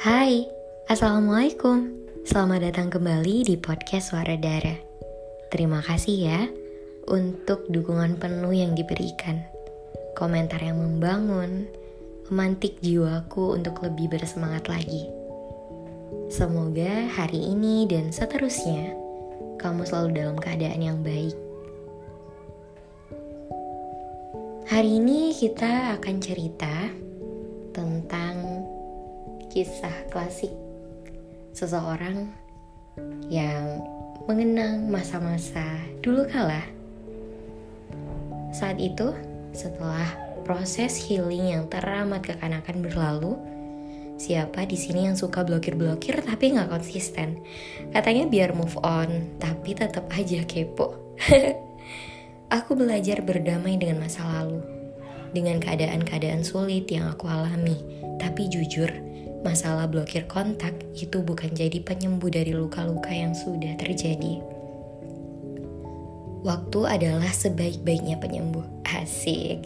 Hai, Assalamualaikum. Selamat datang kembali di podcast Suara Dara. Terima kasih ya untuk dukungan penuh yang diberikan. Komentar yang membangun, memantik jiwaku untuk lebih bersemangat lagi. Semoga hari ini dan seterusnya kamu selalu dalam keadaan yang baik. Hari ini kita akan cerita kisah klasik seseorang yang mengenang masa-masa dulu kala. Saat itu, setelah proses healing yang teramat kekanakan berlalu, siapa di sini yang suka blokir-blokir tapi nggak konsisten? Katanya biar move on, tapi tetap aja kepo. aku belajar berdamai dengan masa lalu, dengan keadaan-keadaan sulit yang aku alami. Tapi jujur, masalah blokir kontak itu bukan jadi penyembuh dari luka-luka yang sudah terjadi. Waktu adalah sebaik-baiknya penyembuh. Asik.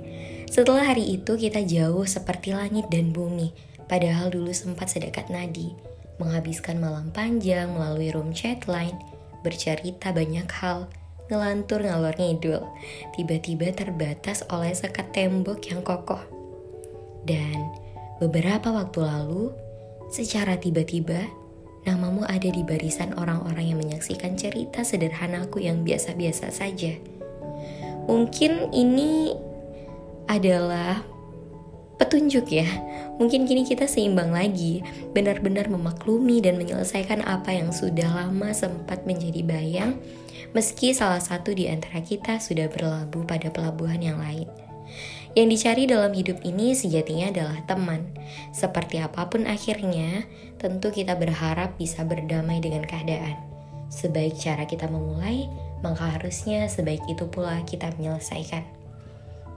Setelah hari itu kita jauh seperti langit dan bumi, padahal dulu sempat sedekat nadi, menghabiskan malam panjang melalui room chat line, bercerita banyak hal, ngelantur ngalor ngidul, tiba-tiba terbatas oleh sekat tembok yang kokoh. Dan beberapa waktu lalu, Secara tiba-tiba, namamu ada di barisan orang-orang yang menyaksikan cerita sederhanaku yang biasa-biasa saja. Mungkin ini adalah petunjuk ya. Mungkin kini kita seimbang lagi, benar-benar memaklumi dan menyelesaikan apa yang sudah lama sempat menjadi bayang, meski salah satu di antara kita sudah berlabuh pada pelabuhan yang lain. Yang dicari dalam hidup ini sejatinya adalah teman. Seperti apa pun akhirnya, tentu kita berharap bisa berdamai dengan keadaan. Sebaik cara kita memulai, maka harusnya sebaik itu pula kita menyelesaikan.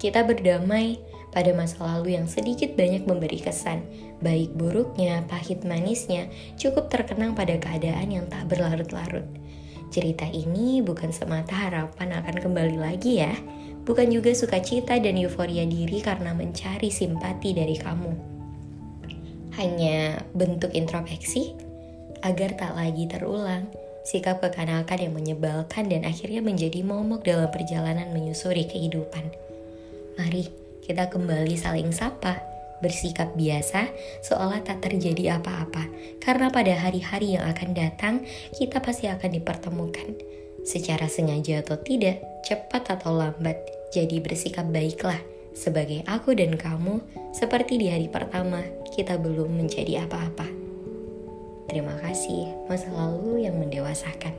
Kita berdamai pada masa lalu yang sedikit banyak memberi kesan, baik buruknya, pahit manisnya, cukup terkenang pada keadaan yang tak berlarut-larut. Cerita ini bukan semata harapan akan kembali lagi ya, bukan juga sukacita dan euforia diri karena mencari simpati dari kamu. Hanya bentuk introspeksi agar tak lagi terulang sikap kekanakan yang menyebalkan dan akhirnya menjadi momok dalam perjalanan menyusuri kehidupan. Mari kita kembali saling sapa, bersikap biasa seolah tak terjadi apa-apa, karena pada hari-hari yang akan datang kita pasti akan dipertemukan. Secara sengaja atau tidak, cepat atau lambat, jadi bersikap baiklah sebagai aku dan kamu seperti di hari pertama kita belum menjadi apa-apa. Terima kasih masa lalu yang mendewasakan.